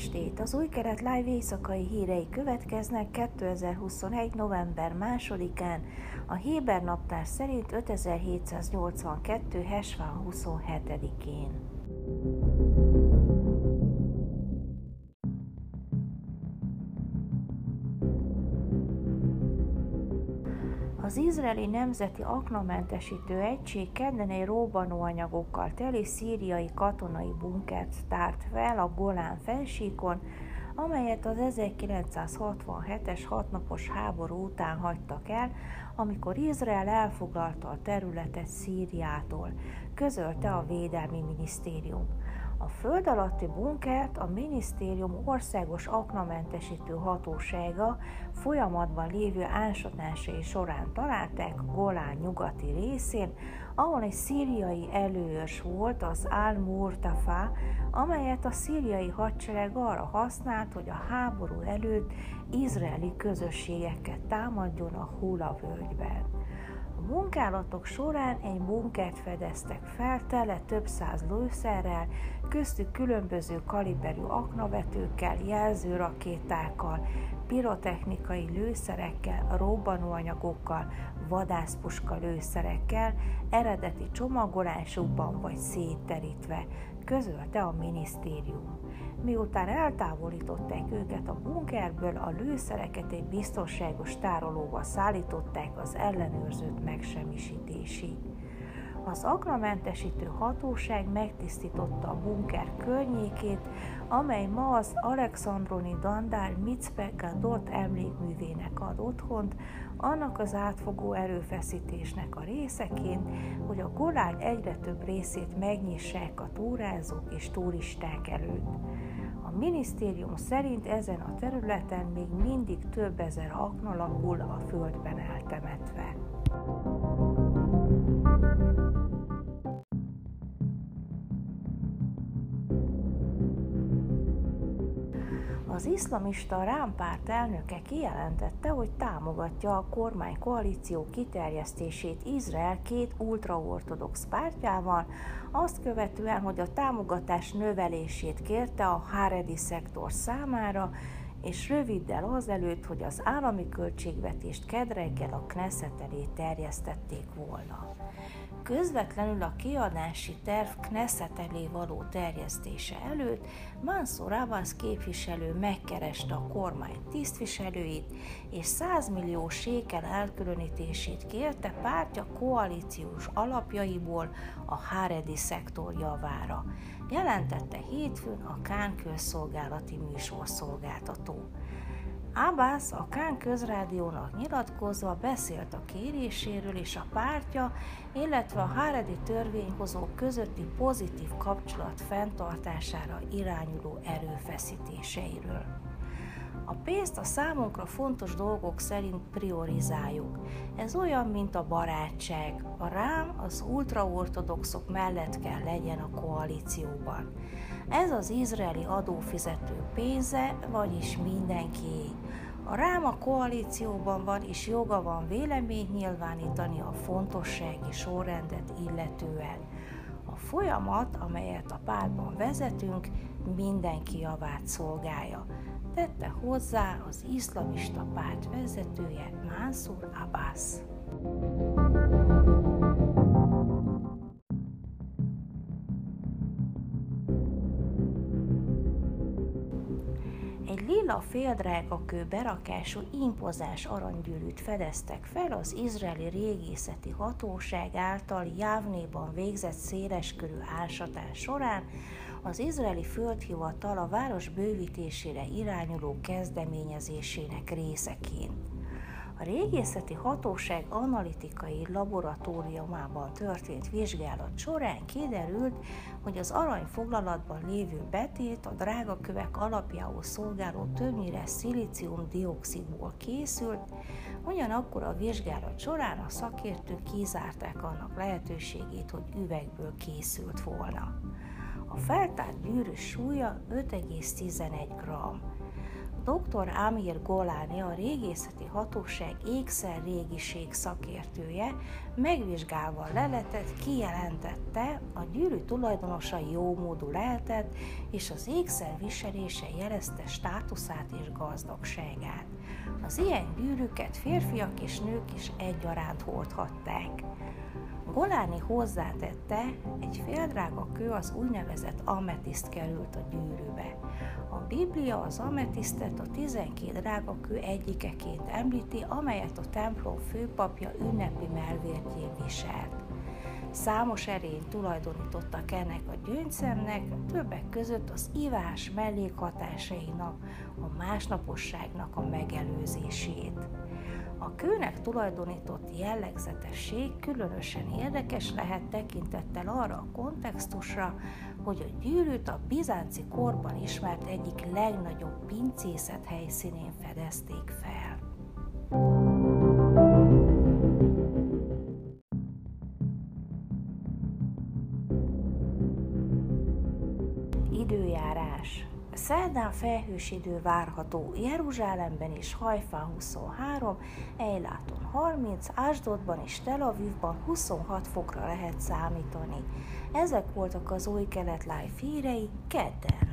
estét! Az új keret live éjszakai hírei következnek 2021. november 2-án, a Héber naptár szerint 5782. Hesván 27-én. Az izraeli nemzeti aknamentesítő egység kedden egy robbanóanyagokkal teli szíriai katonai bunkert tárt fel a Golán fensíkon, amelyet az 1967-es hatnapos háború után hagytak el, amikor Izrael elfoglalta a területet Szíriától, közölte a Védelmi Minisztérium. A föld alatti bunkert a minisztérium országos aknamentesítő hatósága folyamatban lévő ásatásai során találták Golán nyugati részén, ahol egy szíriai előőrs volt, az Al-Murtafa, amelyet a szíriai hadsereg arra használt, hogy a háború előtt izraeli közösségeket támadjon a Hula völgyben. A munkálatok során egy bunkert fedeztek fel, tele több száz lőszerrel, köztük különböző kaliberű aknavetőkkel, jelzőrakétákkal, pirotechnikai lőszerekkel, robbanóanyagokkal, vadászpuska lőszerekkel, eredeti csomagolásukban vagy szétterítve, közölte a minisztérium. Miután eltávolították őket a bunkerből, a lőszereket egy biztonságos tárolóba szállították az ellenőrzött megsemmisítésig. Az akramentesítő hatóság megtisztította a bunker környékét, amely ma az Alexandroni Dandár Mitzpe Gadot emlékművének ad otthont, annak az átfogó erőfeszítésnek a részeként, hogy a Golán egyre több részét megnyissák a túrázók és turisták előtt. A minisztérium szerint ezen a területen még mindig több ezer akna lakul a földben eltemetve. Az iszlamista rámpárt elnöke kijelentette, hogy támogatja a kormány koalíció kiterjesztését Izrael két ultraortodox pártjával, azt követően, hogy a támogatás növelését kérte a Haredi szektor számára, és röviddel azelőtt, hogy az állami költségvetést kedreggel a Knesset elé terjesztették volna közvetlenül a kiadási terv Knesset elé való terjesztése előtt Mansur Abbas képviselő megkereste a kormány tisztviselőit, és 100 millió sékel elkülönítését kérte pártja koalíciós alapjaiból a Haredi szektor javára, jelentette hétfőn a Kán közszolgálati műsorszolgáltató. Abbas a Kán közrádiónak nyilatkozva beszélt a kéréséről és a pártja, illetve a Haredi törvényhozók közötti pozitív kapcsolat fenntartására irányuló erőfeszítéseiről. A pénzt a számunkra fontos dolgok szerint priorizáljuk. Ez olyan, mint a barátság. A rám az ultraortodoxok mellett kell legyen a koalícióban. Ez az izraeli adófizető pénze, vagyis mindenkié. A Ráma koalícióban van, és joga van véleményt nyilvánítani a fontossági sorrendet illetően. A folyamat, amelyet a pártban vezetünk, mindenki javát szolgálja, tette hozzá az iszlamista párt vezetője Mansur Abbas. Lila féldrágakő berakású impozás aranygyűrűt fedeztek fel az izraeli régészeti hatóság által Jávnéban végzett széleskörű ásatás során, az izraeli földhivatal a város bővítésére irányuló kezdeményezésének részeként. A régészeti hatóság analitikai laboratóriumában történt vizsgálat során kiderült, hogy az aranyfoglalatban lévő betét a drágakövek alapjául szolgáló többnyire szilícium-dioxidból készült, ugyanakkor a vizsgálat során a szakértők kizárták annak lehetőségét, hogy üvegből készült volna. A feltárt gyűrű súlya 5,11 g. Dr. Amir Golani, a régészeti hatóság ékszer régiség szakértője, megvizsgálva a leletet kijelentette, a gyűrű tulajdonosa jó módú lehetett, és az ékszer viselése jelezte státuszát és gazdagságát. Az ilyen gyűrűket férfiak és nők is egyaránt hordhatták. Goláni hozzátette, egy féldrága kő az úgynevezett ametiszt került a gyűrűbe. A Biblia az ametisztet a 12 drága kő egyikeként említi, amelyet a templom főpapja ünnepi melvértjén viselt. Számos erényt tulajdonítottak ennek a gyöngyszemnek, többek között az ivás mellékhatásainak, a másnaposságnak a megelőzését. A kőnek tulajdonított jellegzetesség különösen érdekes lehet tekintettel arra a kontextusra, hogy a gyűrűt a bizánci korban ismert egyik legnagyobb pincészet helyszínén fedezték fel. Időjárás Szerdán felhős idő várható Jeruzsálemben és Hajfán 23, Ejláton 30, Ásdodban és Tel Avivban 26 fokra lehet számítani. Ezek voltak az új kelet live hírei kedden.